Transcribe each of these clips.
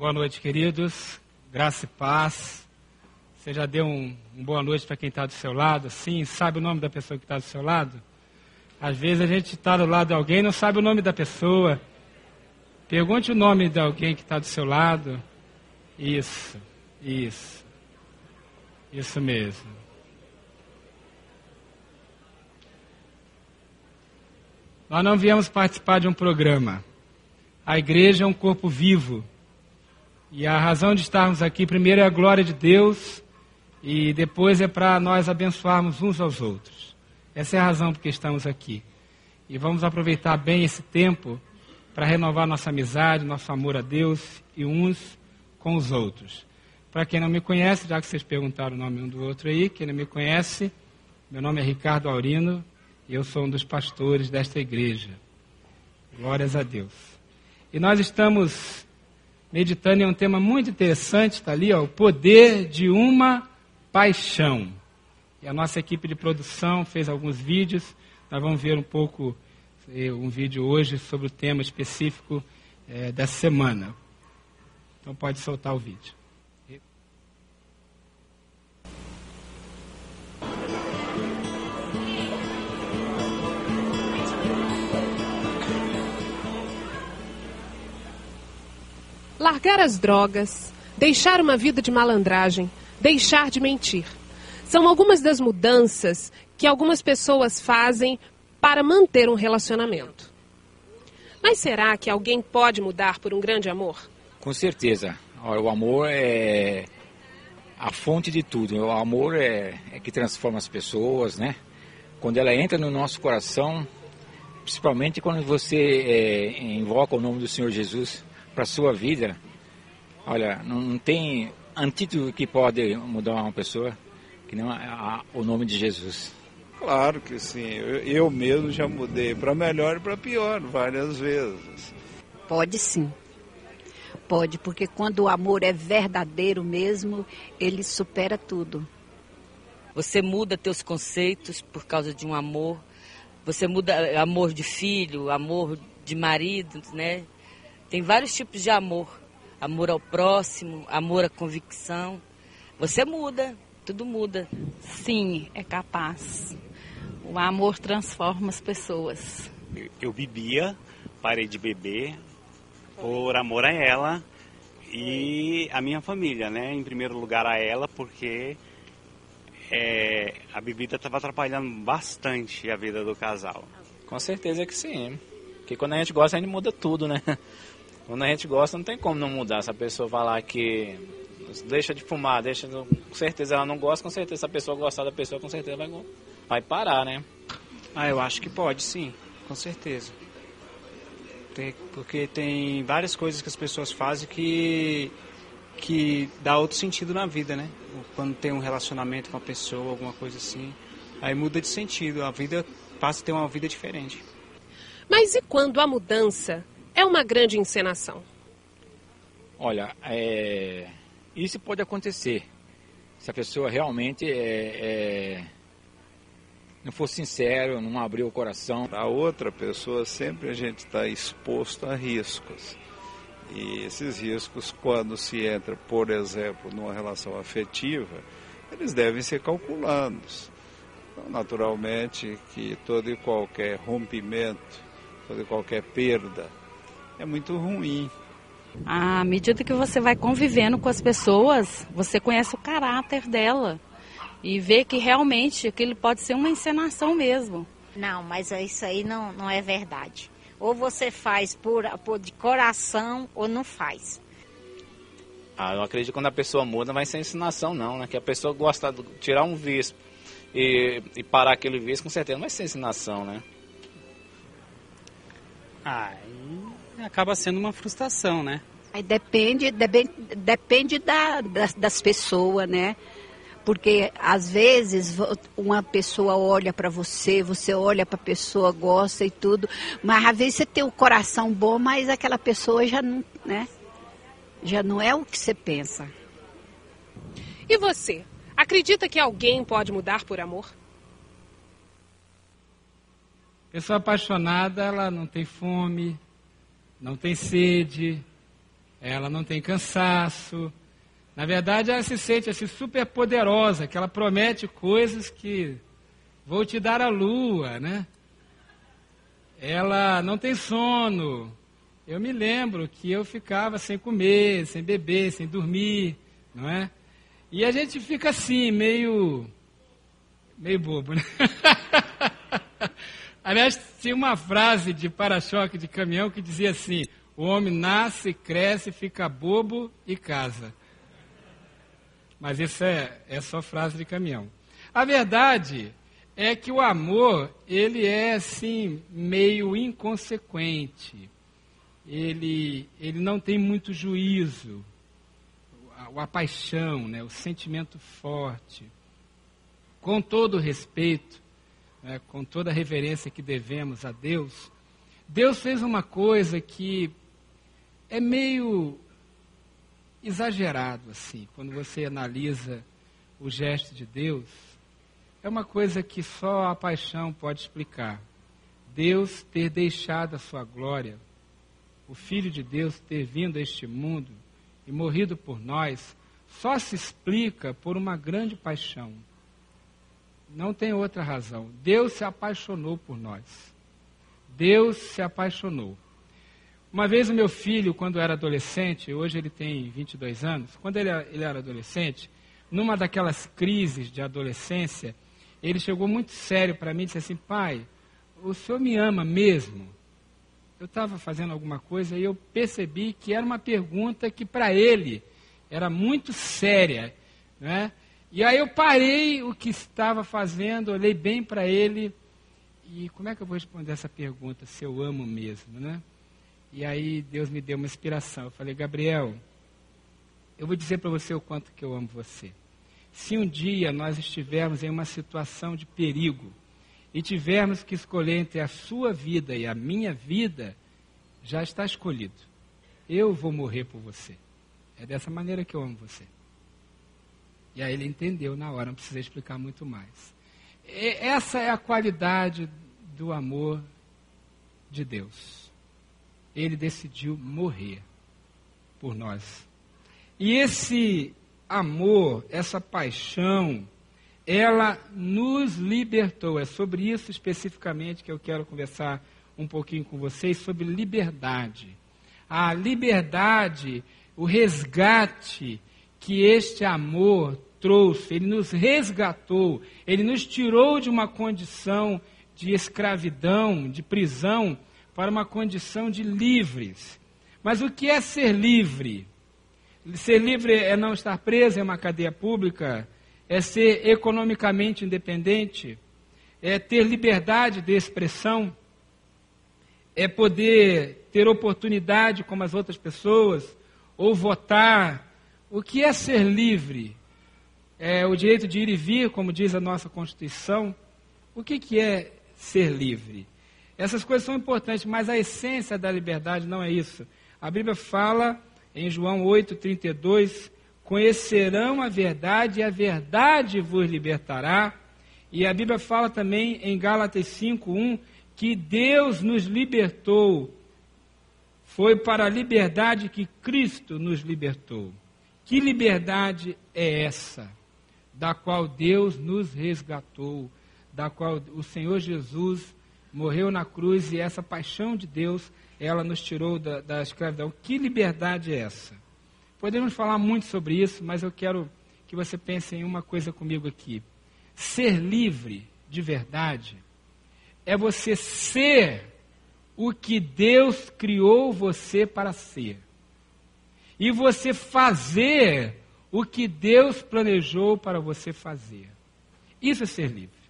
Boa noite, queridos. Graça e paz. Você já deu um, um boa noite para quem está do seu lado? Sim, sabe o nome da pessoa que está do seu lado? Às vezes a gente está do lado de alguém e não sabe o nome da pessoa. Pergunte o nome de alguém que está do seu lado. Isso, isso. Isso mesmo. Nós não viemos participar de um programa. A igreja é um corpo vivo. E a razão de estarmos aqui, primeiro, é a glória de Deus, e depois é para nós abençoarmos uns aos outros. Essa é a razão por que estamos aqui. E vamos aproveitar bem esse tempo para renovar nossa amizade, nosso amor a Deus e uns com os outros. Para quem não me conhece, já que vocês perguntaram o nome um do outro aí, quem não me conhece, meu nome é Ricardo Aurino e eu sou um dos pastores desta igreja. Glórias a Deus. E nós estamos meditando em um tema muito interessante, está ali, ó, o poder de uma paixão. E a nossa equipe de produção fez alguns vídeos, nós vamos ver um pouco, eh, um vídeo hoje sobre o tema específico é, dessa semana. Então pode soltar o vídeo. Largar as drogas, deixar uma vida de malandragem, deixar de mentir. São algumas das mudanças que algumas pessoas fazem para manter um relacionamento. Mas será que alguém pode mudar por um grande amor? Com certeza. O amor é a fonte de tudo. O amor é, é que transforma as pessoas, né? Quando ela entra no nosso coração, principalmente quando você é, invoca o nome do Senhor Jesus, para a sua vida, olha, não tem antídoto que pode mudar uma pessoa que não é o nome de Jesus. Claro que sim. Eu, eu mesmo já mudei para melhor e para pior várias vezes. Pode sim. Pode, porque quando o amor é verdadeiro mesmo, ele supera tudo. Você muda teus conceitos por causa de um amor. Você muda amor de filho, amor de marido, né? Tem vários tipos de amor. Amor ao próximo, amor à convicção. Você muda, tudo muda. Sim, é capaz. O amor transforma as pessoas. Eu bebia, parei de beber por amor a ela e a minha família, né? Em primeiro lugar a ela, porque é, a bebida estava atrapalhando bastante a vida do casal. Com certeza que sim. Porque quando a gente gosta, a gente muda tudo, né? Quando a gente gosta, não tem como não mudar. Se a pessoa falar que deixa de fumar, deixa com certeza ela não gosta, com certeza se a pessoa gostar da pessoa, com certeza vai, vai parar, né? Ah, eu acho que pode, sim, com certeza. Tem, porque tem várias coisas que as pessoas fazem que que dá outro sentido na vida, né? Quando tem um relacionamento com a pessoa, alguma coisa assim, aí muda de sentido, a vida passa a ter uma vida diferente. Mas e quando a mudança é uma grande encenação? Olha, é... isso pode acontecer. Se a pessoa realmente é, é... não for sincero, não abriu o coração. A outra pessoa sempre a gente está exposto a riscos. E esses riscos, quando se entra, por exemplo, numa relação afetiva, eles devem ser calculados. Então, naturalmente que todo e qualquer rompimento, toda e qualquer perda é muito ruim. À medida que você vai convivendo com as pessoas, você conhece o caráter dela e vê que realmente aquilo pode ser uma encenação mesmo. Não, mas isso aí não, não é verdade. Ou você faz por, por de coração ou não faz. Ah, eu acredito que quando a pessoa muda, vai ser encenação não, né? Que a pessoa gosta de tirar um vício e, e parar aquele vício, com certeza não vai ser ensinação, né? Ah, acaba sendo uma frustração, né? Aí depende, depende, depende da, das, das pessoas, né? Porque às vezes uma pessoa olha para você, você olha para a pessoa, gosta e tudo, mas às vezes você tem o um coração bom, mas aquela pessoa já não, né? Já não é o que você pensa. E você? Acredita que alguém pode mudar por amor? Pessoa apaixonada, ela não tem fome, não tem sede, ela não tem cansaço. Na verdade, ela se sente assim super poderosa, que ela promete coisas que vou te dar a lua, né? Ela não tem sono. Eu me lembro que eu ficava sem comer, sem beber, sem dormir, não é? E a gente fica assim, meio meio bobo, né? Aliás, tinha uma frase de para-choque de caminhão que dizia assim: o homem nasce, cresce, fica bobo e casa. Mas isso é, é só frase de caminhão. A verdade é que o amor, ele é assim, meio inconsequente. Ele, ele não tem muito juízo. A, a paixão, né, o sentimento forte. Com todo respeito, né, com toda a reverência que devemos a Deus, Deus fez uma coisa que é meio exagerado, assim, quando você analisa o gesto de Deus, é uma coisa que só a paixão pode explicar. Deus ter deixado a sua glória, o Filho de Deus ter vindo a este mundo e morrido por nós, só se explica por uma grande paixão. Não tem outra razão. Deus se apaixonou por nós. Deus se apaixonou. Uma vez o meu filho, quando era adolescente, hoje ele tem 22 anos, quando ele, ele era adolescente, numa daquelas crises de adolescência, ele chegou muito sério para mim e disse assim: Pai, o senhor me ama mesmo? Eu estava fazendo alguma coisa e eu percebi que era uma pergunta que para ele era muito séria. Né? E aí eu parei o que estava fazendo, olhei bem para ele e como é que eu vou responder essa pergunta se eu amo mesmo, né? E aí Deus me deu uma inspiração. Eu falei, Gabriel, eu vou dizer para você o quanto que eu amo você. Se um dia nós estivermos em uma situação de perigo e tivermos que escolher entre a sua vida e a minha vida, já está escolhido. Eu vou morrer por você. É dessa maneira que eu amo você. E aí ele entendeu na hora, não precisa explicar muito mais. E essa é a qualidade do amor de Deus ele decidiu morrer por nós. E esse amor, essa paixão, ela nos libertou. É sobre isso especificamente que eu quero conversar um pouquinho com vocês, sobre liberdade. A liberdade, o resgate que este amor trouxe, ele nos resgatou, ele nos tirou de uma condição de escravidão, de prisão para uma condição de livres. Mas o que é ser livre? Ser livre é não estar preso em uma cadeia pública, é ser economicamente independente, é ter liberdade de expressão, é poder ter oportunidade como as outras pessoas, ou votar. O que é ser livre? É o direito de ir e vir, como diz a nossa Constituição. O que, que é ser livre? Essas coisas são importantes, mas a essência da liberdade não é isso. A Bíblia fala em João 8,32: Conhecerão a verdade e a verdade vos libertará. E a Bíblia fala também em Gálatas 5,1 que Deus nos libertou. Foi para a liberdade que Cristo nos libertou. Que liberdade é essa? Da qual Deus nos resgatou, da qual o Senhor Jesus morreu na cruz e essa paixão de Deus, ela nos tirou da, da escravidão. Que liberdade é essa? Podemos falar muito sobre isso, mas eu quero que você pense em uma coisa comigo aqui. Ser livre de verdade é você ser o que Deus criou você para ser. E você fazer o que Deus planejou para você fazer. Isso é ser livre.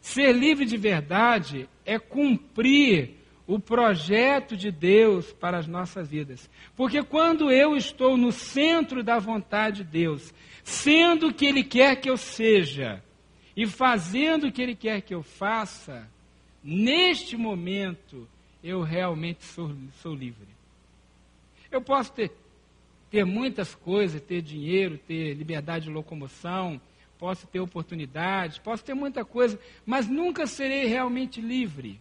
Ser livre de verdade é cumprir o projeto de Deus para as nossas vidas. Porque quando eu estou no centro da vontade de Deus, sendo o que Ele quer que eu seja e fazendo o que Ele quer que eu faça, neste momento eu realmente sou, sou livre. Eu posso ter, ter muitas coisas, ter dinheiro, ter liberdade de locomoção, posso ter oportunidades, posso ter muita coisa, mas nunca serei realmente livre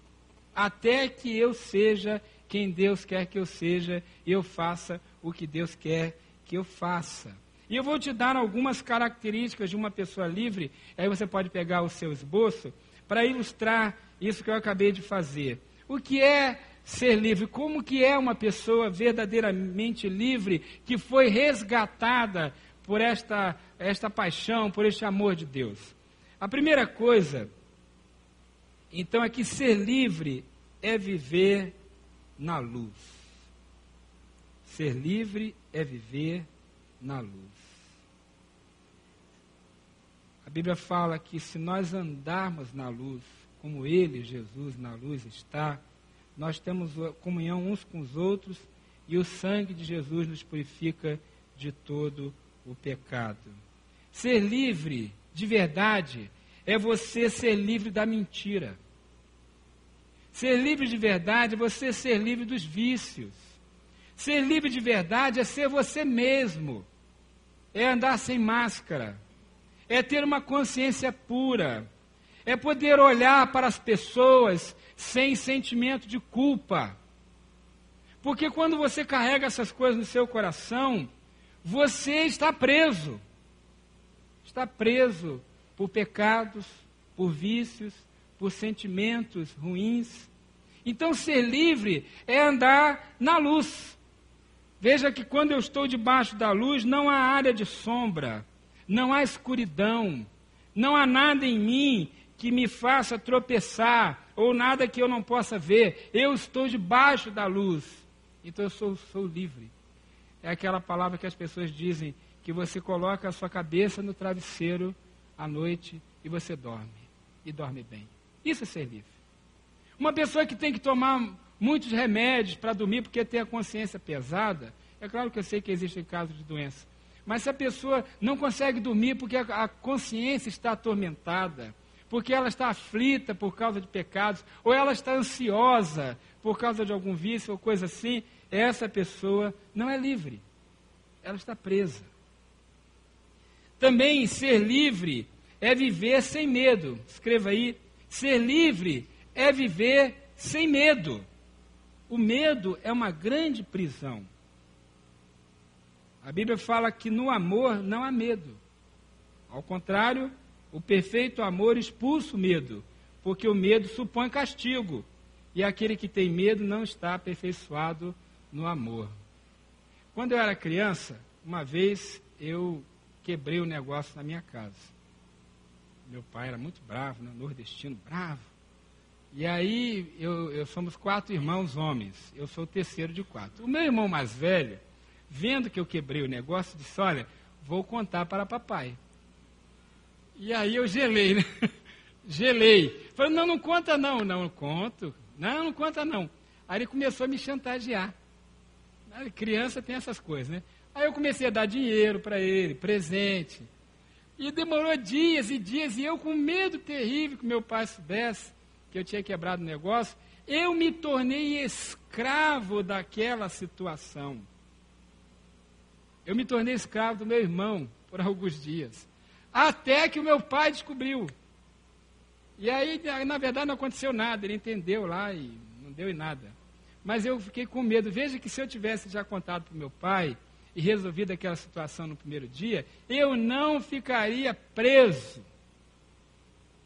até que eu seja quem Deus quer que eu seja e eu faça o que Deus quer que eu faça. E eu vou te dar algumas características de uma pessoa livre, aí você pode pegar o seu esboço para ilustrar isso que eu acabei de fazer. O que é ser livre? Como que é uma pessoa verdadeiramente livre que foi resgatada por esta esta paixão, por este amor de Deus? A primeira coisa, então, é que ser livre é viver na luz. Ser livre é viver na luz. A Bíblia fala que se nós andarmos na luz, como Ele, Jesus, na luz está, nós temos comunhão uns com os outros e o sangue de Jesus nos purifica de todo o pecado. Ser livre de verdade é você ser livre da mentira. Ser livre de verdade é você ser livre dos vícios. Ser livre de verdade é ser você mesmo. É andar sem máscara. É ter uma consciência pura. É poder olhar para as pessoas sem sentimento de culpa. Porque quando você carrega essas coisas no seu coração, você está preso. Está preso por pecados, por vícios, por sentimentos ruins. Então, ser livre é andar na luz. Veja que quando eu estou debaixo da luz, não há área de sombra, não há escuridão, não há nada em mim que me faça tropeçar ou nada que eu não possa ver. Eu estou debaixo da luz, então eu sou, sou livre. É aquela palavra que as pessoas dizem que você coloca a sua cabeça no travesseiro à noite e você dorme, e dorme bem. Isso é ser livre. Uma pessoa que tem que tomar muitos remédios para dormir porque tem a consciência pesada. É claro que eu sei que existem casos de doença. Mas se a pessoa não consegue dormir porque a consciência está atormentada, porque ela está aflita por causa de pecados, ou ela está ansiosa por causa de algum vício ou coisa assim, essa pessoa não é livre. Ela está presa. Também ser livre é viver sem medo. Escreva aí. Ser livre é viver sem medo. O medo é uma grande prisão. A Bíblia fala que no amor não há medo. Ao contrário, o perfeito amor expulsa o medo, porque o medo supõe castigo, e aquele que tem medo não está aperfeiçoado no amor. Quando eu era criança, uma vez eu quebrei o um negócio na minha casa. Meu pai era muito bravo, né? nordestino, bravo. E aí, eu, eu somos quatro irmãos homens. Eu sou o terceiro de quatro. O meu irmão mais velho, vendo que eu quebrei o negócio, disse: Olha, vou contar para papai. E aí eu gelei, né? gelei. Falei: Não, não conta não. Não, não conto. Não, não conta não. Aí ele começou a me chantagear. Criança tem essas coisas, né? Aí eu comecei a dar dinheiro para ele, presente. E demorou dias e dias, e eu com medo terrível que meu pai soubesse que eu tinha quebrado o negócio, eu me tornei escravo daquela situação. Eu me tornei escravo do meu irmão por alguns dias. Até que o meu pai descobriu. E aí, na verdade, não aconteceu nada. Ele entendeu lá e não deu em nada. Mas eu fiquei com medo. Veja que se eu tivesse já contado para o meu pai e resolvido aquela situação no primeiro dia, eu não ficaria preso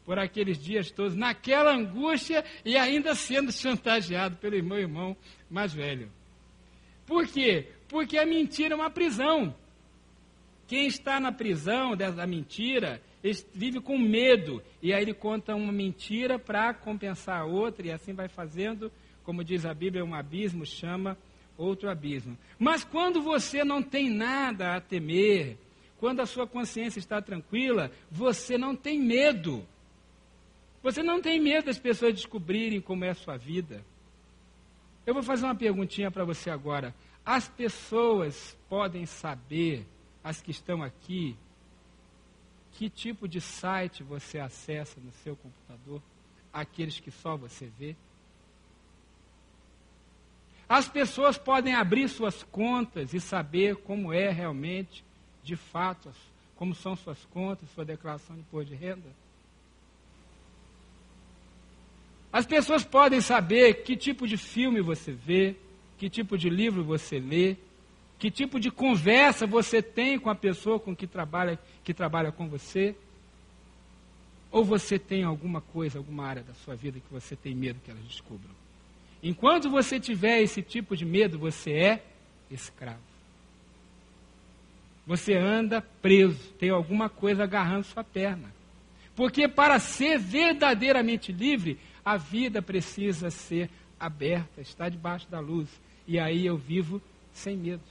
por aqueles dias todos, naquela angústia e ainda sendo chantageado pelo meu irmão mais velho. Por quê? Porque a mentira é uma prisão. Quem está na prisão da mentira vive com medo. E aí ele conta uma mentira para compensar a outra, e assim vai fazendo, como diz a Bíblia, um abismo chama outro abismo. Mas quando você não tem nada a temer, quando a sua consciência está tranquila, você não tem medo. Você não tem medo das pessoas descobrirem como é a sua vida? Eu vou fazer uma perguntinha para você agora. As pessoas podem saber, as que estão aqui, que tipo de site você acessa no seu computador? Aqueles que só você vê? As pessoas podem abrir suas contas e saber como é realmente, de fato, como são suas contas, sua declaração de imposto de renda? As pessoas podem saber que tipo de filme você vê, que tipo de livro você lê, que tipo de conversa você tem com a pessoa com que trabalha, que trabalha com você. Ou você tem alguma coisa, alguma área da sua vida que você tem medo que elas descubram. Enquanto você tiver esse tipo de medo, você é escravo. Você anda preso, tem alguma coisa agarrando sua perna. Porque para ser verdadeiramente livre, a vida precisa ser aberta, está debaixo da luz. E aí eu vivo sem medo.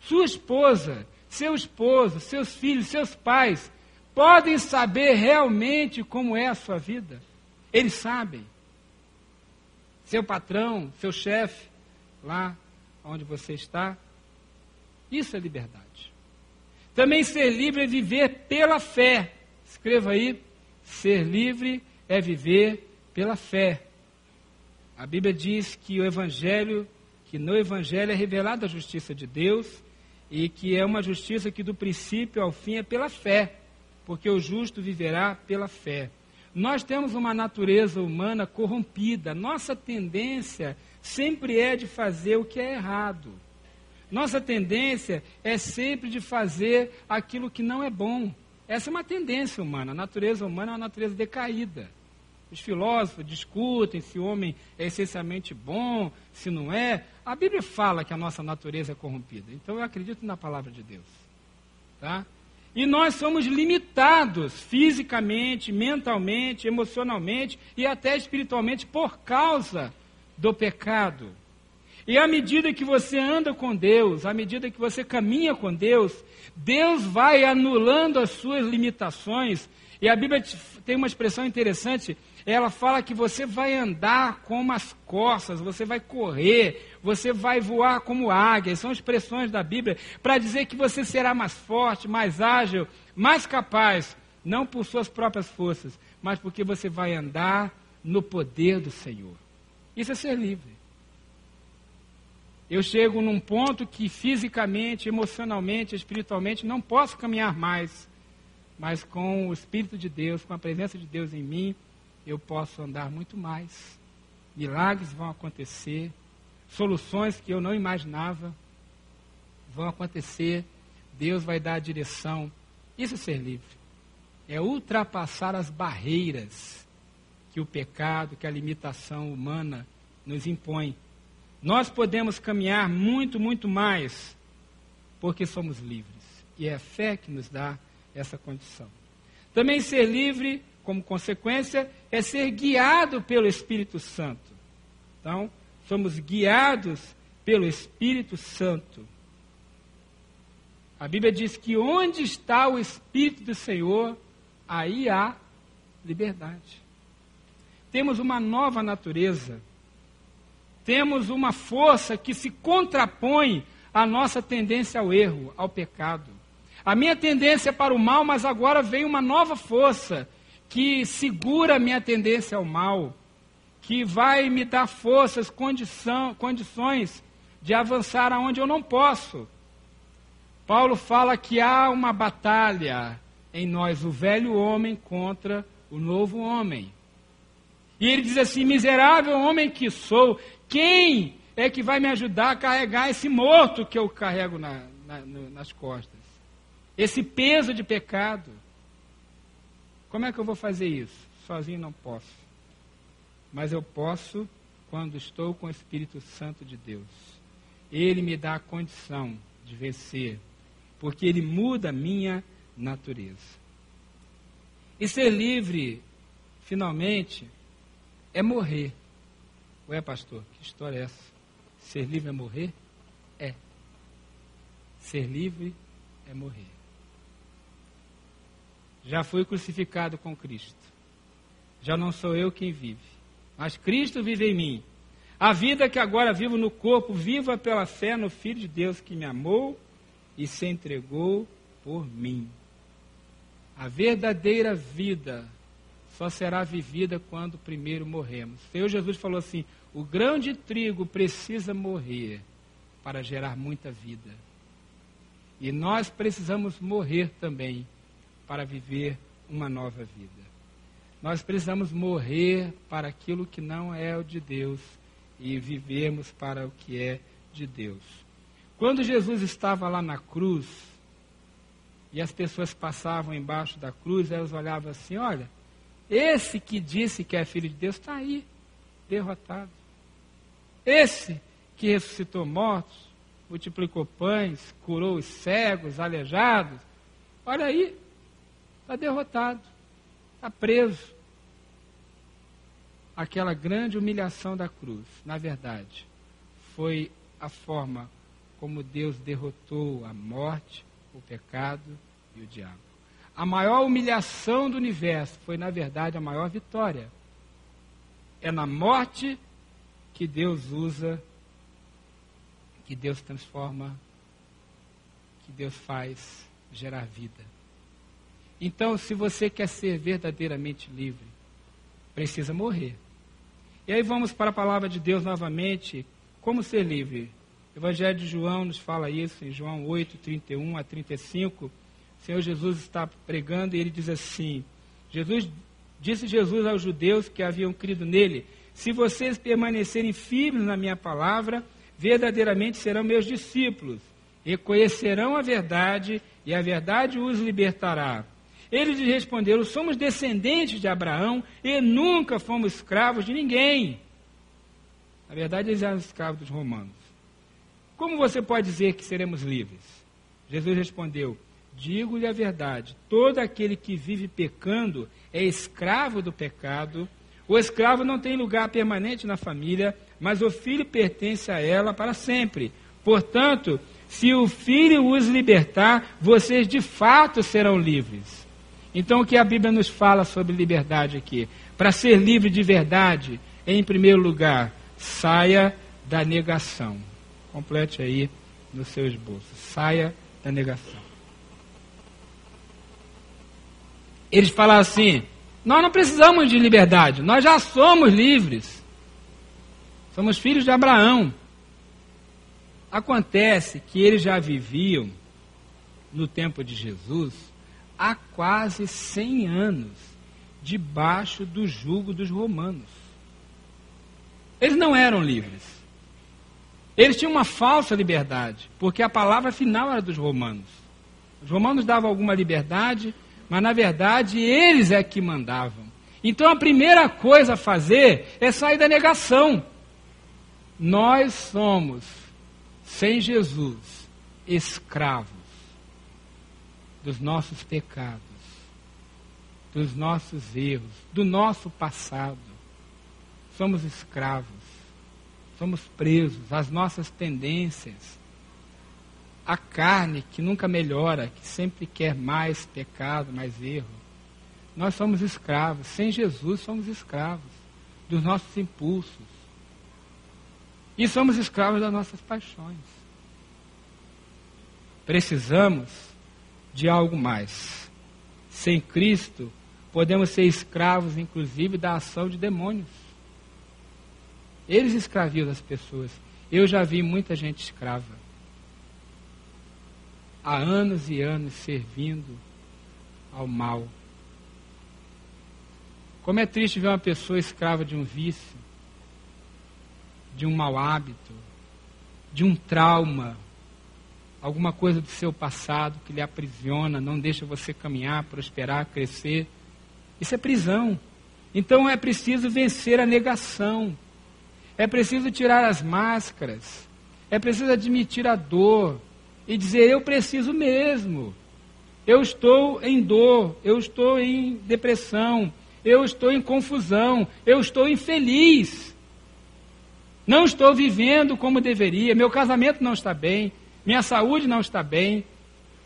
Sua esposa, seu esposo, seus filhos, seus pais podem saber realmente como é a sua vida. Eles sabem. Seu patrão, seu chefe, lá onde você está. Isso é liberdade. Também ser livre é viver pela fé. Escreva aí: ser livre é viver pela fé. A Bíblia diz que o Evangelho, que no Evangelho é revelada a justiça de Deus e que é uma justiça que do princípio ao fim é pela fé, porque o justo viverá pela fé. Nós temos uma natureza humana corrompida. Nossa tendência sempre é de fazer o que é errado. Nossa tendência é sempre de fazer aquilo que não é bom. Essa é uma tendência humana. A natureza humana é uma natureza decaída. Os filósofos discutem se o homem é essencialmente bom, se não é. A Bíblia fala que a nossa natureza é corrompida. Então eu acredito na palavra de Deus. Tá? E nós somos limitados fisicamente, mentalmente, emocionalmente e até espiritualmente por causa do pecado. E à medida que você anda com Deus, à medida que você caminha com Deus, Deus vai anulando as suas limitações. E a Bíblia tem uma expressão interessante ela fala que você vai andar como as corças, você vai correr, você vai voar como águia. São expressões da Bíblia para dizer que você será mais forte, mais ágil, mais capaz, não por suas próprias forças, mas porque você vai andar no poder do Senhor. Isso é ser livre. Eu chego num ponto que fisicamente, emocionalmente, espiritualmente não posso caminhar mais, mas com o Espírito de Deus, com a presença de Deus em mim, eu posso andar muito mais. Milagres vão acontecer, soluções que eu não imaginava vão acontecer. Deus vai dar a direção. Isso é ser livre. É ultrapassar as barreiras que o pecado, que a limitação humana nos impõe. Nós podemos caminhar muito, muito mais, porque somos livres. E é a fé que nos dá essa condição. Também ser livre como consequência, é ser guiado pelo Espírito Santo. Então, somos guiados pelo Espírito Santo. A Bíblia diz que onde está o Espírito do Senhor, aí há liberdade. Temos uma nova natureza. Temos uma força que se contrapõe à nossa tendência ao erro, ao pecado. A minha tendência é para o mal, mas agora vem uma nova força que segura minha tendência ao mal, que vai me dar forças, condição, condições de avançar aonde eu não posso. Paulo fala que há uma batalha em nós, o velho homem contra o novo homem. E ele diz assim: miserável homem que sou, quem é que vai me ajudar a carregar esse morto que eu carrego na, na, nas costas? Esse peso de pecado. Como é que eu vou fazer isso? Sozinho não posso. Mas eu posso quando estou com o Espírito Santo de Deus. Ele me dá a condição de vencer, porque ele muda a minha natureza. E ser livre, finalmente, é morrer. Ué, pastor, que história é essa? Ser livre é morrer? É. Ser livre é morrer já fui crucificado com Cristo. Já não sou eu quem vive, mas Cristo vive em mim. A vida que agora vivo no corpo, viva pela fé no Filho de Deus que me amou e se entregou por mim. A verdadeira vida só será vivida quando primeiro morremos. O Senhor Jesus falou assim: o grão de trigo precisa morrer para gerar muita vida. E nós precisamos morrer também para viver uma nova vida. Nós precisamos morrer para aquilo que não é o de Deus e vivermos para o que é de Deus. Quando Jesus estava lá na cruz e as pessoas passavam embaixo da cruz, elas olhavam assim: olha, esse que disse que é filho de Deus está aí, derrotado. Esse que ressuscitou mortos, multiplicou pães, curou os cegos, aleijados, olha aí, está derrotado, está preso. Aquela grande humilhação da cruz, na verdade, foi a forma como Deus derrotou a morte, o pecado e o diabo. A maior humilhação do universo foi, na verdade, a maior vitória. É na morte que Deus usa, que Deus transforma, que Deus faz gerar vida. Então, se você quer ser verdadeiramente livre, precisa morrer. E aí vamos para a palavra de Deus novamente. Como ser livre? O Evangelho de João nos fala isso, em João 8, 31 a 35. O Senhor Jesus está pregando e ele diz assim: Jesus disse Jesus aos judeus que haviam crido nele: Se vocês permanecerem firmes na minha palavra, verdadeiramente serão meus discípulos, e conhecerão a verdade, e a verdade os libertará. Eles lhe responderam: Somos descendentes de Abraão e nunca fomos escravos de ninguém. Na verdade, eles eram escravos dos romanos. Como você pode dizer que seremos livres? Jesus respondeu: Digo-lhe a verdade: todo aquele que vive pecando é escravo do pecado. O escravo não tem lugar permanente na família, mas o filho pertence a ela para sempre. Portanto, se o filho os libertar, vocês de fato serão livres. Então, o que a Bíblia nos fala sobre liberdade aqui? Para ser livre de verdade, em primeiro lugar, saia da negação. Complete aí no seu esboço. Saia da negação. Eles falam assim: nós não precisamos de liberdade, nós já somos livres. Somos filhos de Abraão. Acontece que eles já viviam no tempo de Jesus há quase 100 anos debaixo do jugo dos romanos. Eles não eram livres. Eles tinham uma falsa liberdade, porque a palavra final era dos romanos. Os romanos davam alguma liberdade, mas na verdade eles é que mandavam. Então a primeira coisa a fazer é sair da negação. Nós somos, sem Jesus, escravos dos nossos pecados, dos nossos erros, do nosso passado. Somos escravos, somos presos às nossas tendências, à carne que nunca melhora, que sempre quer mais pecado, mais erro. Nós somos escravos, sem Jesus somos escravos dos nossos impulsos, e somos escravos das nossas paixões. Precisamos de algo mais. Sem Cristo, podemos ser escravos, inclusive, da ação de demônios. Eles escraviam as pessoas. Eu já vi muita gente escrava. Há anos e anos servindo ao mal. Como é triste ver uma pessoa escrava de um vício de um mau hábito, de um trauma, alguma coisa do seu passado que lhe aprisiona, não deixa você caminhar, prosperar, crescer. Isso é prisão. Então é preciso vencer a negação. É preciso tirar as máscaras. É preciso admitir a dor e dizer: eu preciso mesmo. Eu estou em dor, eu estou em depressão, eu estou em confusão, eu estou infeliz. Não estou vivendo como deveria, meu casamento não está bem, minha saúde não está bem,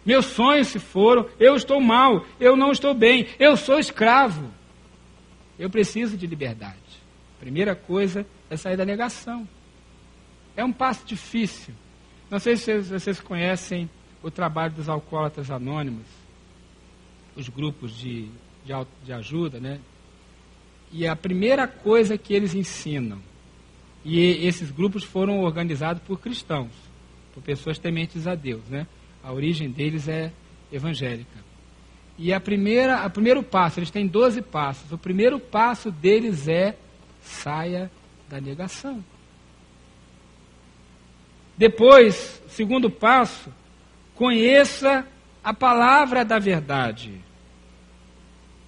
meus sonhos se foram, eu estou mal, eu não estou bem, eu sou escravo. Eu preciso de liberdade. Primeira coisa é sair da negação. É um passo difícil. Não sei se vocês conhecem o trabalho dos alcoólatras anônimos, os grupos de, de, de ajuda, né? E a primeira coisa que eles ensinam e esses grupos foram organizados por cristãos, por pessoas tementes a Deus. Né? A origem deles é evangélica. E a primeira, o primeiro passo, eles têm 12 passos. O primeiro passo deles é saia da negação. Depois, segundo passo, conheça a palavra da verdade.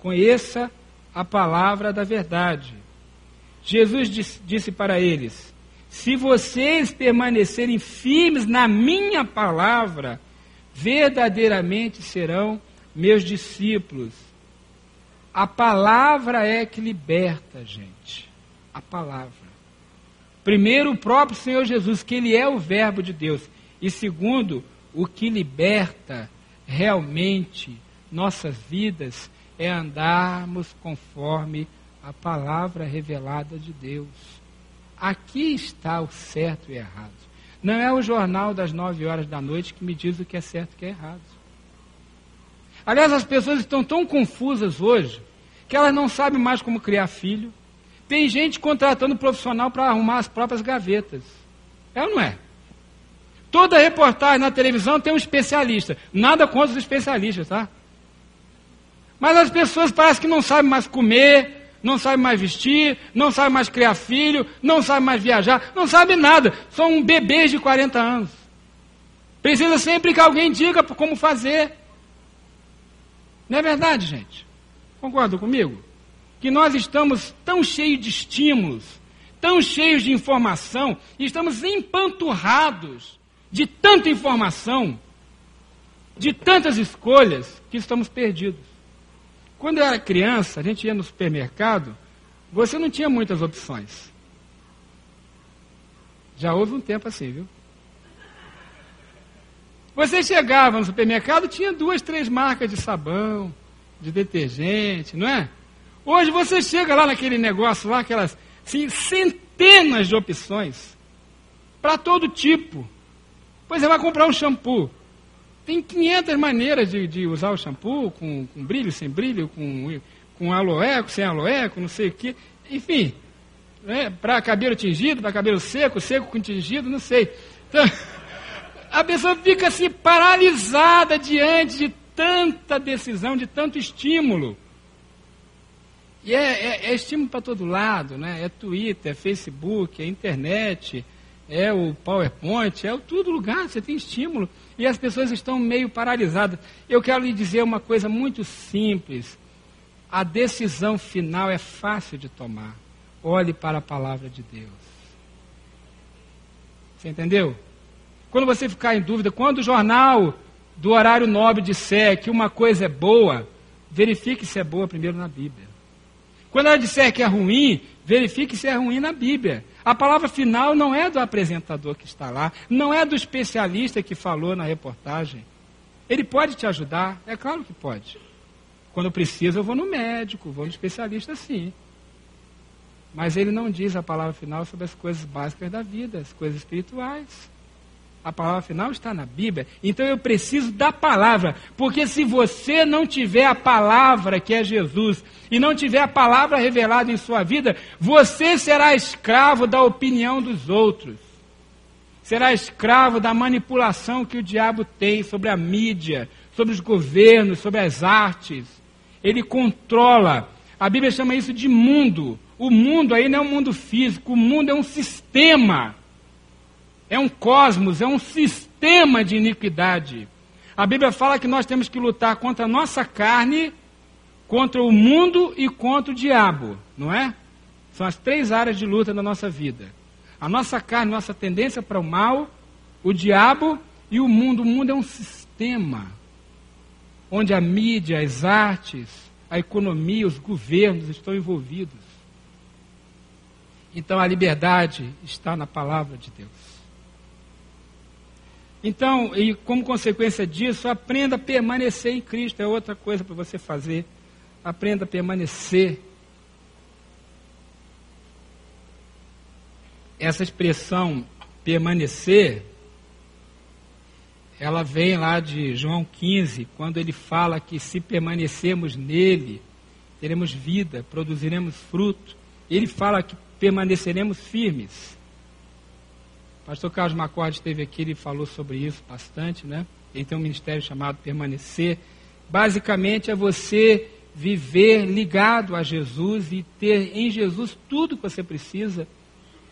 Conheça a palavra da verdade. Jesus disse, disse para eles: Se vocês permanecerem firmes na minha palavra, verdadeiramente serão meus discípulos. A palavra é que liberta, gente. A palavra. Primeiro, o próprio Senhor Jesus, que Ele é o Verbo de Deus. E segundo, o que liberta realmente nossas vidas é andarmos conforme a palavra revelada de Deus. Aqui está o certo e errado. Não é o jornal das nove horas da noite que me diz o que é certo e o que é errado. Aliás, as pessoas estão tão confusas hoje que elas não sabem mais como criar filho, tem gente contratando profissional para arrumar as próprias gavetas. É ou não é? Toda reportagem na televisão tem um especialista. Nada contra os especialistas, tá? Mas as pessoas parecem que não sabem mais comer, não sabem mais vestir, não sabem mais criar filho, não sabem mais viajar, não sabem nada. São bebês de 40 anos. Precisa sempre que alguém diga como fazer. Não é verdade, gente? Concordam comigo? que nós estamos tão cheios de estímulos, tão cheios de informação, e estamos empanturrados de tanta informação, de tantas escolhas, que estamos perdidos. Quando eu era criança, a gente ia no supermercado, você não tinha muitas opções. Já houve um tempo assim, viu? Você chegava no supermercado, tinha duas, três marcas de sabão, de detergente, não é? Hoje você chega lá naquele negócio lá, aquelas assim, centenas de opções para todo tipo. Pois você vai comprar um shampoo. Tem 500 maneiras de, de usar o shampoo, com, com, brilho, sem brilho, com, com aloe, sem aloe, com não sei o quê. Enfim, né, para cabelo tingido, para cabelo seco, seco com tingido, não sei. Então, a pessoa fica assim paralisada diante de tanta decisão, de tanto estímulo. E é, é, é estímulo para todo lado, né? É Twitter, é Facebook, é internet, é o PowerPoint, é o tudo lugar, você tem estímulo. E as pessoas estão meio paralisadas. Eu quero lhe dizer uma coisa muito simples. A decisão final é fácil de tomar. Olhe para a palavra de Deus. Você entendeu? Quando você ficar em dúvida, quando o jornal do horário nobre disser que uma coisa é boa, verifique se é boa primeiro na Bíblia. Quando ela disser que é ruim, verifique se é ruim na Bíblia. A palavra final não é do apresentador que está lá, não é do especialista que falou na reportagem. Ele pode te ajudar? É claro que pode. Quando precisa, eu vou no médico, vou no especialista, sim. Mas ele não diz a palavra final sobre as coisas básicas da vida, as coisas espirituais. A palavra final está na Bíblia. Então eu preciso da palavra. Porque se você não tiver a palavra que é Jesus, e não tiver a palavra revelada em sua vida, você será escravo da opinião dos outros. Será escravo da manipulação que o diabo tem sobre a mídia, sobre os governos, sobre as artes. Ele controla. A Bíblia chama isso de mundo. O mundo aí não é um mundo físico, o mundo é um sistema é um cosmos, é um sistema de iniquidade. A Bíblia fala que nós temos que lutar contra a nossa carne, contra o mundo e contra o diabo, não é? São as três áreas de luta da nossa vida. A nossa carne, nossa tendência para o mal, o diabo e o mundo. O mundo é um sistema onde a mídia, as artes, a economia, os governos estão envolvidos. Então a liberdade está na palavra de Deus. Então, e como consequência disso, aprenda a permanecer em Cristo. É outra coisa para você fazer. Aprenda a permanecer. Essa expressão permanecer, ela vem lá de João 15, quando ele fala que se permanecermos nele, teremos vida, produziremos fruto. Ele fala que permaneceremos firmes. Pastor Carlos Macorde esteve aqui, ele falou sobre isso bastante, né? Ele tem um ministério chamado Permanecer. basicamente é você viver ligado a Jesus e ter em Jesus tudo que você precisa.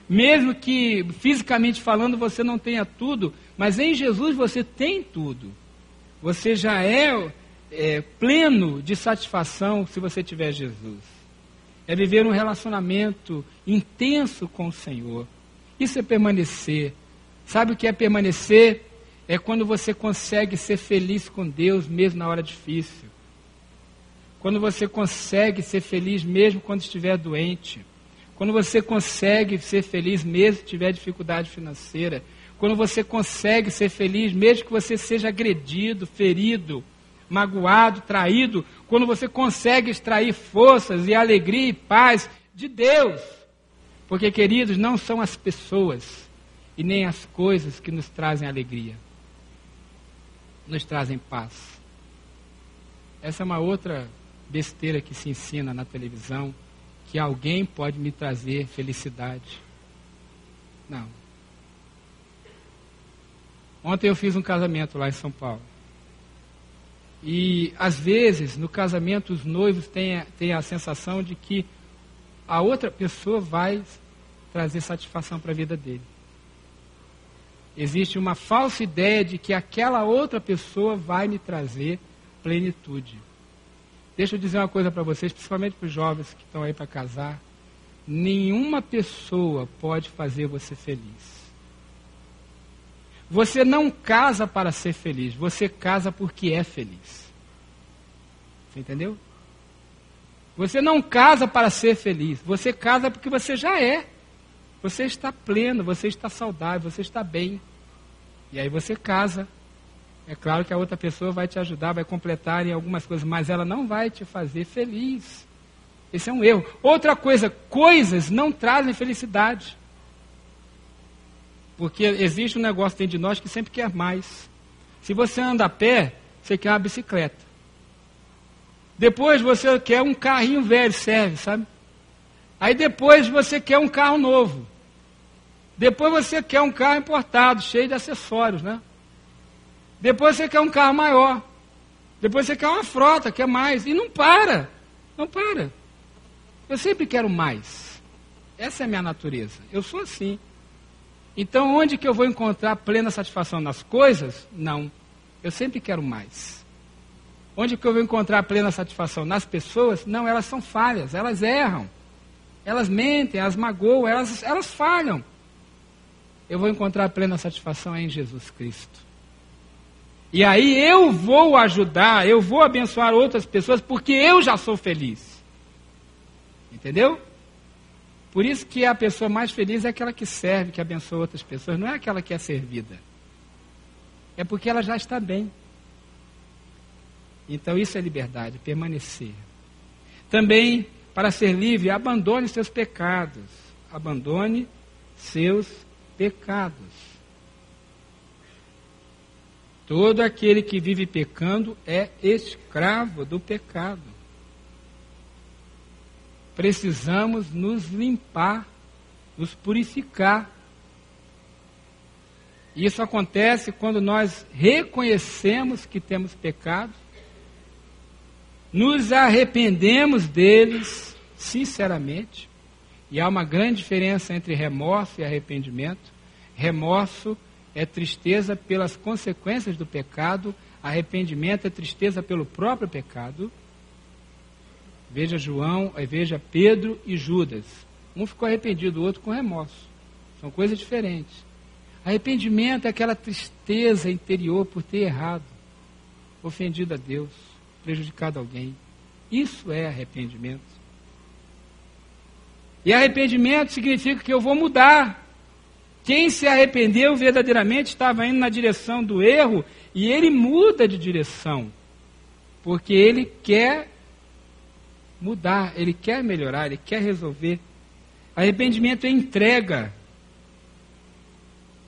Mesmo que fisicamente falando você não tenha tudo, mas em Jesus você tem tudo. Você já é, é pleno de satisfação se você tiver Jesus. É viver um relacionamento intenso com o Senhor. Isso é permanecer. Sabe o que é permanecer? É quando você consegue ser feliz com Deus mesmo na hora difícil. Quando você consegue ser feliz mesmo quando estiver doente. Quando você consegue ser feliz mesmo se tiver dificuldade financeira. Quando você consegue ser feliz mesmo que você seja agredido, ferido, magoado, traído. Quando você consegue extrair forças e alegria e paz de Deus. Porque, queridos, não são as pessoas e nem as coisas que nos trazem alegria. Nos trazem paz. Essa é uma outra besteira que se ensina na televisão, que alguém pode me trazer felicidade. Não. Ontem eu fiz um casamento lá em São Paulo. E às vezes, no casamento, os noivos têm, têm a sensação de que a outra pessoa vai trazer satisfação para a vida dele. Existe uma falsa ideia de que aquela outra pessoa vai me trazer plenitude. Deixa eu dizer uma coisa para vocês, principalmente para os jovens que estão aí para casar. Nenhuma pessoa pode fazer você feliz. Você não casa para ser feliz, você casa porque é feliz. Você entendeu? Você não casa para ser feliz, você casa porque você já é. Você está pleno, você está saudável, você está bem. E aí você casa. É claro que a outra pessoa vai te ajudar, vai completar em algumas coisas, mas ela não vai te fazer feliz. Esse é um erro. Outra coisa, coisas não trazem felicidade. Porque existe um negócio dentro de nós que sempre quer mais. Se você anda a pé, você quer uma bicicleta. Depois você quer um carrinho velho, serve, sabe? Aí depois você quer um carro novo. Depois você quer um carro importado, cheio de acessórios, né? Depois você quer um carro maior. Depois você quer uma frota, quer mais. E não para. Não para. Eu sempre quero mais. Essa é a minha natureza. Eu sou assim. Então, onde que eu vou encontrar plena satisfação nas coisas? Não. Eu sempre quero mais. Onde que eu vou encontrar plena satisfação nas pessoas? Não, elas são falhas, elas erram. Elas mentem, elas magoam, elas, elas falham. Eu vou encontrar plena satisfação em Jesus Cristo. E aí eu vou ajudar, eu vou abençoar outras pessoas porque eu já sou feliz. Entendeu? Por isso que a pessoa mais feliz é aquela que serve, que abençoa outras pessoas, não é aquela que é servida. É porque ela já está bem. Então isso é liberdade, permanecer. Também, para ser livre, abandone seus pecados. Abandone seus pecados. Todo aquele que vive pecando é escravo do pecado. Precisamos nos limpar, nos purificar. Isso acontece quando nós reconhecemos que temos pecados, nos arrependemos deles sinceramente, e há uma grande diferença entre remorso e arrependimento. Remorso é tristeza pelas consequências do pecado, arrependimento é tristeza pelo próprio pecado. Veja João, eh, veja Pedro e Judas. Um ficou arrependido, o outro com remorso. São coisas diferentes. Arrependimento é aquela tristeza interior por ter errado, ofendido a Deus, prejudicado alguém. Isso é arrependimento. E arrependimento significa que eu vou mudar. Quem se arrependeu verdadeiramente estava indo na direção do erro e ele muda de direção. Porque ele quer mudar, ele quer melhorar, ele quer resolver. Arrependimento é entrega.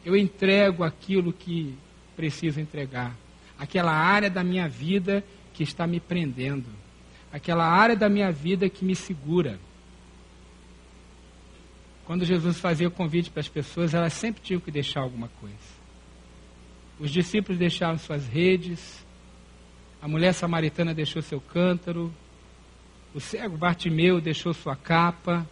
Eu entrego aquilo que preciso entregar. Aquela área da minha vida que está me prendendo. Aquela área da minha vida que me segura. Quando Jesus fazia o convite para as pessoas, elas sempre tinham que deixar alguma coisa. Os discípulos deixaram suas redes, A mulher samaritana deixou seu cântaro. O cego Bartimeu deixou sua capa.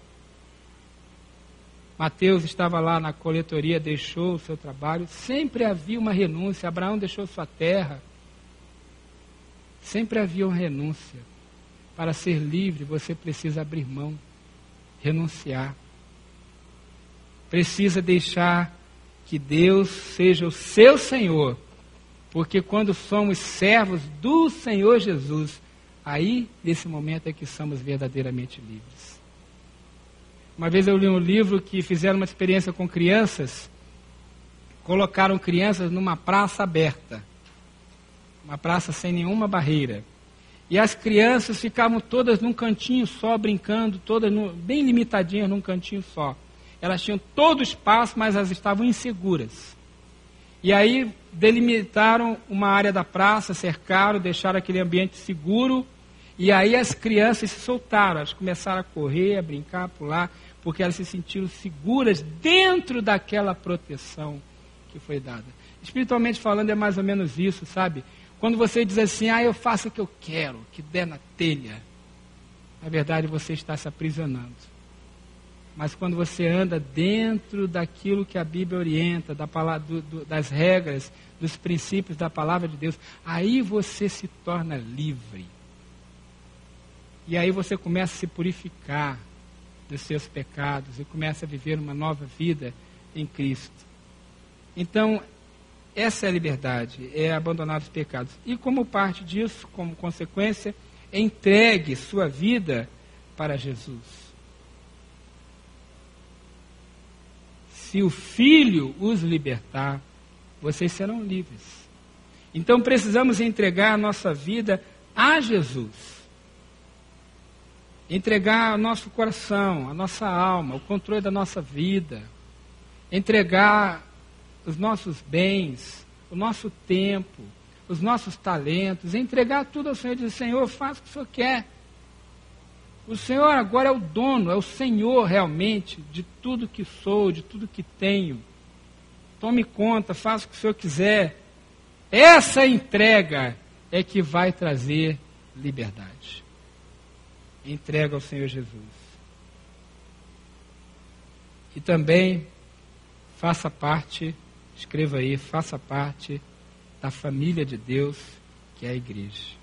Mateus estava lá na coletoria, deixou o seu trabalho. Sempre havia uma renúncia. Abraão deixou sua terra. Sempre havia uma renúncia. Para ser livre, você precisa abrir mão, renunciar. Precisa deixar que Deus seja o seu Senhor, porque quando somos servos do Senhor Jesus, aí, nesse momento, é que somos verdadeiramente livres. Uma vez eu li um livro que fizeram uma experiência com crianças, colocaram crianças numa praça aberta, uma praça sem nenhuma barreira. E as crianças ficavam todas num cantinho só, brincando, todas no, bem limitadinhas num cantinho só. Elas tinham todo o espaço, mas elas estavam inseguras. E aí delimitaram uma área da praça, cercaram, deixaram aquele ambiente seguro. E aí as crianças se soltaram, elas começaram a correr, a brincar, a pular, porque elas se sentiram seguras dentro daquela proteção que foi dada. Espiritualmente falando, é mais ou menos isso, sabe? Quando você diz assim, ah, eu faço o que eu quero, que der na telha, na verdade você está se aprisionando. Mas quando você anda dentro daquilo que a Bíblia orienta, da palavra, do, do, das regras, dos princípios da palavra de Deus, aí você se torna livre. E aí você começa a se purificar dos seus pecados e começa a viver uma nova vida em Cristo. Então, essa é a liberdade, é abandonar os pecados. E como parte disso, como consequência, entregue sua vida para Jesus. se o Filho os libertar, vocês serão livres. Então precisamos entregar a nossa vida a Jesus. Entregar o nosso coração, a nossa alma, o controle da nossa vida. Entregar os nossos bens, o nosso tempo, os nossos talentos. Entregar tudo ao Senhor e dizer: Senhor, faça o que o Senhor quer. O Senhor agora é o dono, é o Senhor realmente de tudo que sou, de tudo que tenho. Tome conta, faça o que o Senhor quiser. Essa entrega é que vai trazer liberdade. Entrega ao Senhor Jesus. E também faça parte, escreva aí, faça parte da família de Deus, que é a igreja.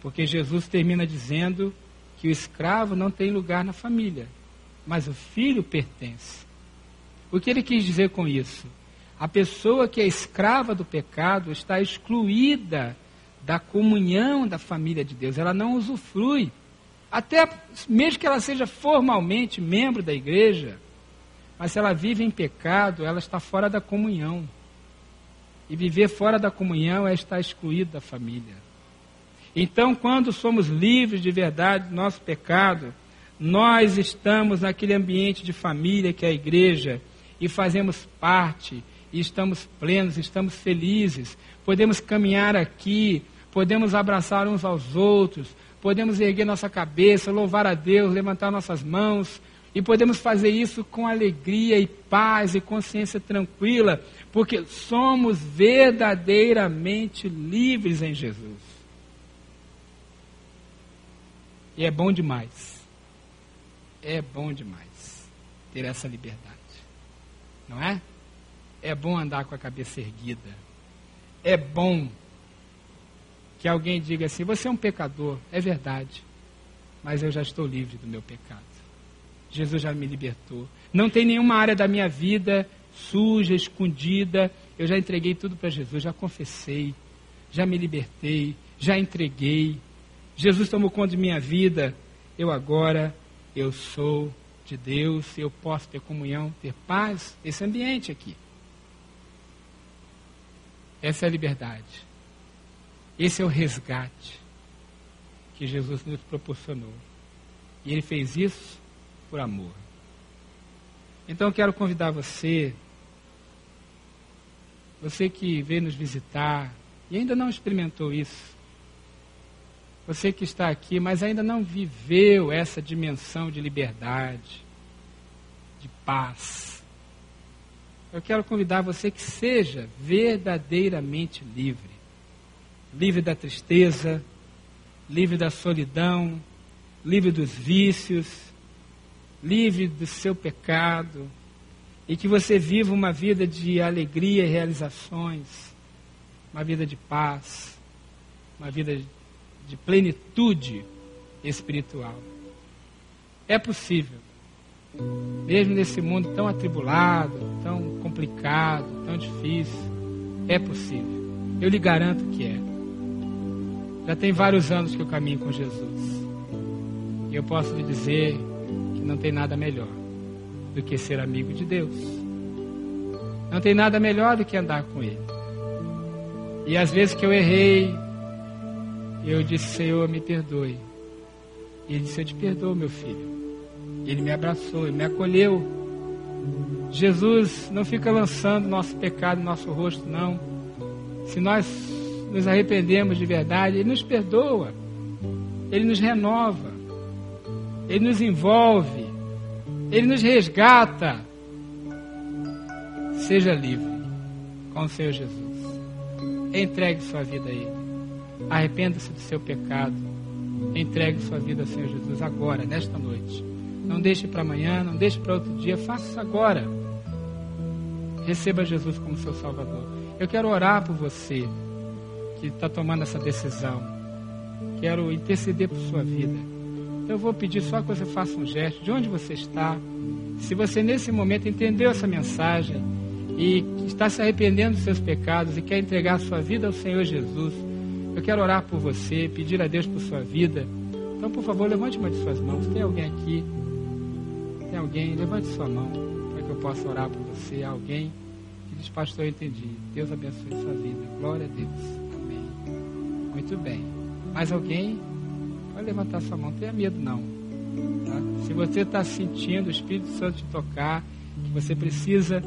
Porque Jesus termina dizendo que o escravo não tem lugar na família, mas o filho pertence. O que ele quis dizer com isso? A pessoa que é escrava do pecado está excluída da comunhão da família de Deus, ela não usufrui. Até mesmo que ela seja formalmente membro da igreja, mas se ela vive em pecado, ela está fora da comunhão. E viver fora da comunhão é estar excluído da família. Então, quando somos livres de verdade do nosso pecado, nós estamos naquele ambiente de família que é a igreja e fazemos parte, e estamos plenos, estamos felizes, podemos caminhar aqui, podemos abraçar uns aos outros, podemos erguer nossa cabeça, louvar a Deus, levantar nossas mãos, e podemos fazer isso com alegria e paz e consciência tranquila, porque somos verdadeiramente livres em Jesus. E é bom demais. É bom demais ter essa liberdade. Não é? É bom andar com a cabeça erguida. É bom que alguém diga assim: você é um pecador. É verdade. Mas eu já estou livre do meu pecado. Jesus já me libertou. Não tem nenhuma área da minha vida suja, escondida. Eu já entreguei tudo para Jesus, já confessei, já me libertei, já entreguei. Jesus tomou conta de minha vida, eu agora, eu sou de Deus, eu posso ter comunhão, ter paz, esse ambiente aqui. Essa é a liberdade. Esse é o resgate que Jesus nos proporcionou. E ele fez isso por amor. Então eu quero convidar você, você que veio nos visitar e ainda não experimentou isso, você que está aqui, mas ainda não viveu essa dimensão de liberdade, de paz. Eu quero convidar você que seja verdadeiramente livre. livre da tristeza, livre da solidão, livre dos vícios, livre do seu pecado, e que você viva uma vida de alegria e realizações, uma vida de paz, uma vida de plenitude espiritual. É possível, mesmo nesse mundo tão atribulado, tão complicado, tão difícil, é possível. Eu lhe garanto que é. Já tem vários anos que eu caminho com Jesus. E eu posso lhe dizer não tem nada melhor do que ser amigo de Deus. Não tem nada melhor do que andar com Ele. E às vezes que eu errei, eu disse, Senhor, me perdoe. E ele disse, eu te perdoo, meu filho. Ele me abraçou, ele me acolheu. Jesus não fica lançando nosso pecado no nosso rosto, não. Se nós nos arrependemos de verdade, Ele nos perdoa, Ele nos renova, Ele nos envolve, Ele nos resgata. Seja livre com o Senhor Jesus. Entregue sua vida a Ele. Arrependa-se do seu pecado. Entregue sua vida ao Senhor Jesus agora, nesta noite. Não deixe para amanhã, não deixe para outro dia. Faça isso agora. Receba Jesus como seu Salvador. Eu quero orar por você que está tomando essa decisão. Quero interceder por sua vida. Eu vou pedir só que você faça um gesto de onde você está. Se você nesse momento entendeu essa mensagem e está se arrependendo dos seus pecados e quer entregar a sua vida ao Senhor Jesus, eu quero orar por você, pedir a Deus por sua vida. Então, por favor, levante uma de suas mãos. Tem alguém aqui? Tem alguém? Levante sua mão para que eu possa orar por você. Alguém que diz, pastor, eu entendi. Deus abençoe sua vida. Glória a Deus. Muito bem. Mais alguém? Pode levantar sua mão, não tenha medo não. Tá? Se você está sentindo o Espírito Santo te tocar, que você precisa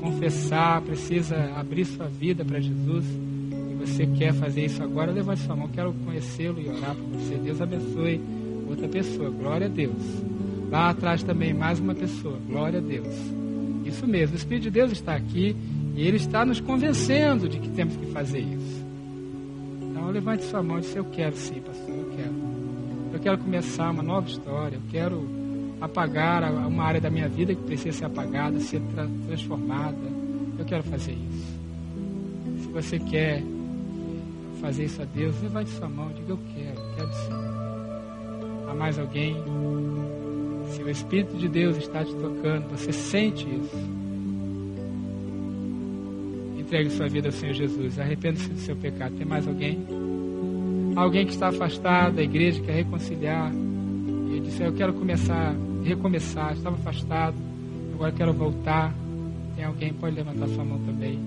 confessar, precisa abrir sua vida para Jesus, e você quer fazer isso agora, levante sua mão, quero conhecê-lo e orar por você. Deus abençoe outra pessoa, glória a Deus. Lá atrás também mais uma pessoa, glória a Deus. Isso mesmo, o Espírito de Deus está aqui e ele está nos convencendo de que temos que fazer isso. Então levante sua mão e disse, eu quero sim, pastor, quero. Começar uma nova história, eu quero apagar uma área da minha vida que precisa ser apagada, ser tra transformada. Eu quero fazer isso. Se você quer fazer isso a Deus, levante sua mão diga, eu quero, quero sim. Há mais alguém? Se o Espírito de Deus está te tocando, você sente isso entregue sua vida ao Senhor Jesus. Arrependa-se do seu pecado. Tem mais alguém? Alguém que está afastado da igreja, quer reconciliar. E disse: Eu quero começar, recomeçar. Estava afastado, agora quero voltar. Tem alguém? Pode levantar sua mão também.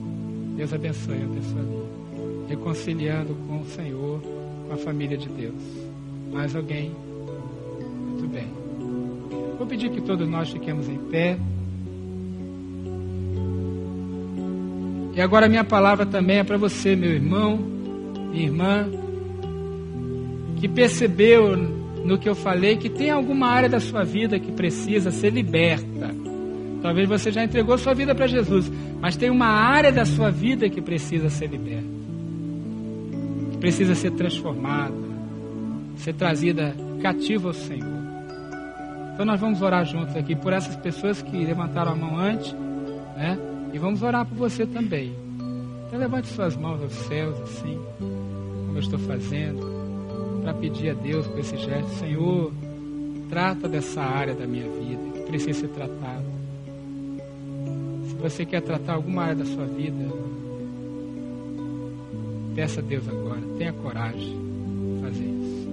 Deus abençoe a pessoa ali. Reconciliando com o Senhor, com a família de Deus. Mais alguém? Muito bem. Vou pedir que todos nós fiquemos em pé. E agora a minha palavra também é para você, meu irmão, minha irmã, que percebeu no que eu falei que tem alguma área da sua vida que precisa ser liberta. Talvez você já entregou sua vida para Jesus, mas tem uma área da sua vida que precisa ser liberta, que precisa ser transformada, ser trazida cativa ao Senhor. Então nós vamos orar juntos aqui por essas pessoas que levantaram a mão antes, né? E vamos orar por você também. Então levante suas mãos aos céus, assim, como eu estou fazendo, para pedir a Deus com esse gesto, Senhor, trata dessa área da minha vida que precisa ser tratada. Se você quer tratar alguma área da sua vida, peça a Deus agora, tenha coragem de fazer isso.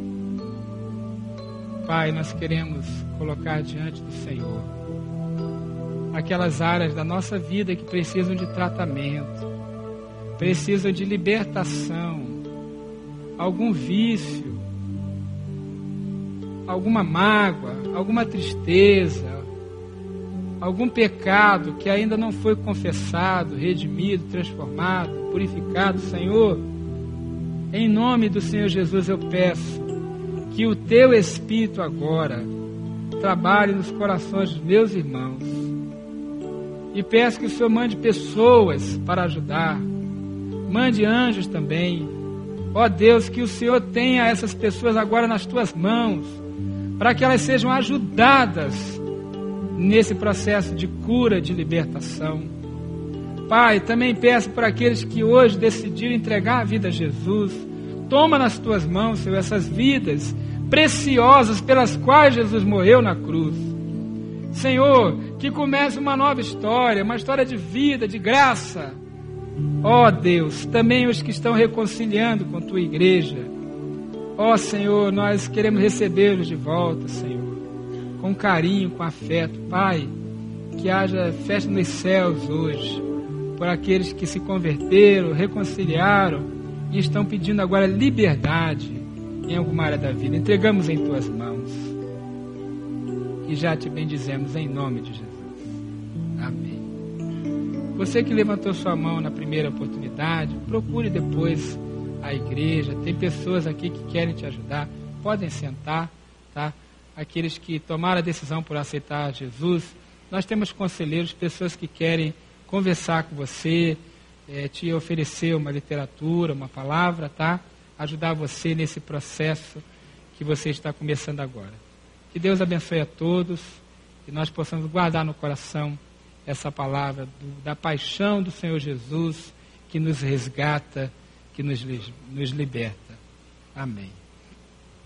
Pai, nós queremos colocar diante do Senhor aquelas áreas da nossa vida que precisam de tratamento, precisam de libertação, algum vício, alguma mágoa, alguma tristeza, algum pecado que ainda não foi confessado, redimido, transformado, purificado, Senhor, em nome do Senhor Jesus eu peço que o teu Espírito agora trabalhe nos corações dos meus irmãos e peço que o Senhor mande pessoas para ajudar. Mande anjos também Ó Deus, que o Senhor tenha essas pessoas agora nas tuas mãos, para que elas sejam ajudadas nesse processo de cura, de libertação. Pai, também peço para aqueles que hoje decidiram entregar a vida a Jesus, toma nas tuas mãos, Senhor, essas vidas preciosas pelas quais Jesus morreu na cruz. Senhor, que comece uma nova história, uma história de vida, de graça. Ó oh, Deus, também os que estão reconciliando com tua igreja. Ó oh, Senhor, nós queremos recebê-los de volta, Senhor, com carinho, com afeto. Pai, que haja festa nos céus hoje, por aqueles que se converteram, reconciliaram e estão pedindo agora liberdade em alguma área da vida. Entregamos em tuas mãos e já te bendizemos em nome de Jesus. Amém. Você que levantou sua mão na primeira oportunidade, procure depois a igreja. Tem pessoas aqui que querem te ajudar. Podem sentar, tá? Aqueles que tomaram a decisão por aceitar Jesus. Nós temos conselheiros, pessoas que querem conversar com você, é, te oferecer uma literatura, uma palavra, tá? Ajudar você nesse processo que você está começando agora. Que Deus abençoe a todos e nós possamos guardar no coração essa palavra do, da paixão do Senhor Jesus que nos resgata, que nos, nos liberta. Amém.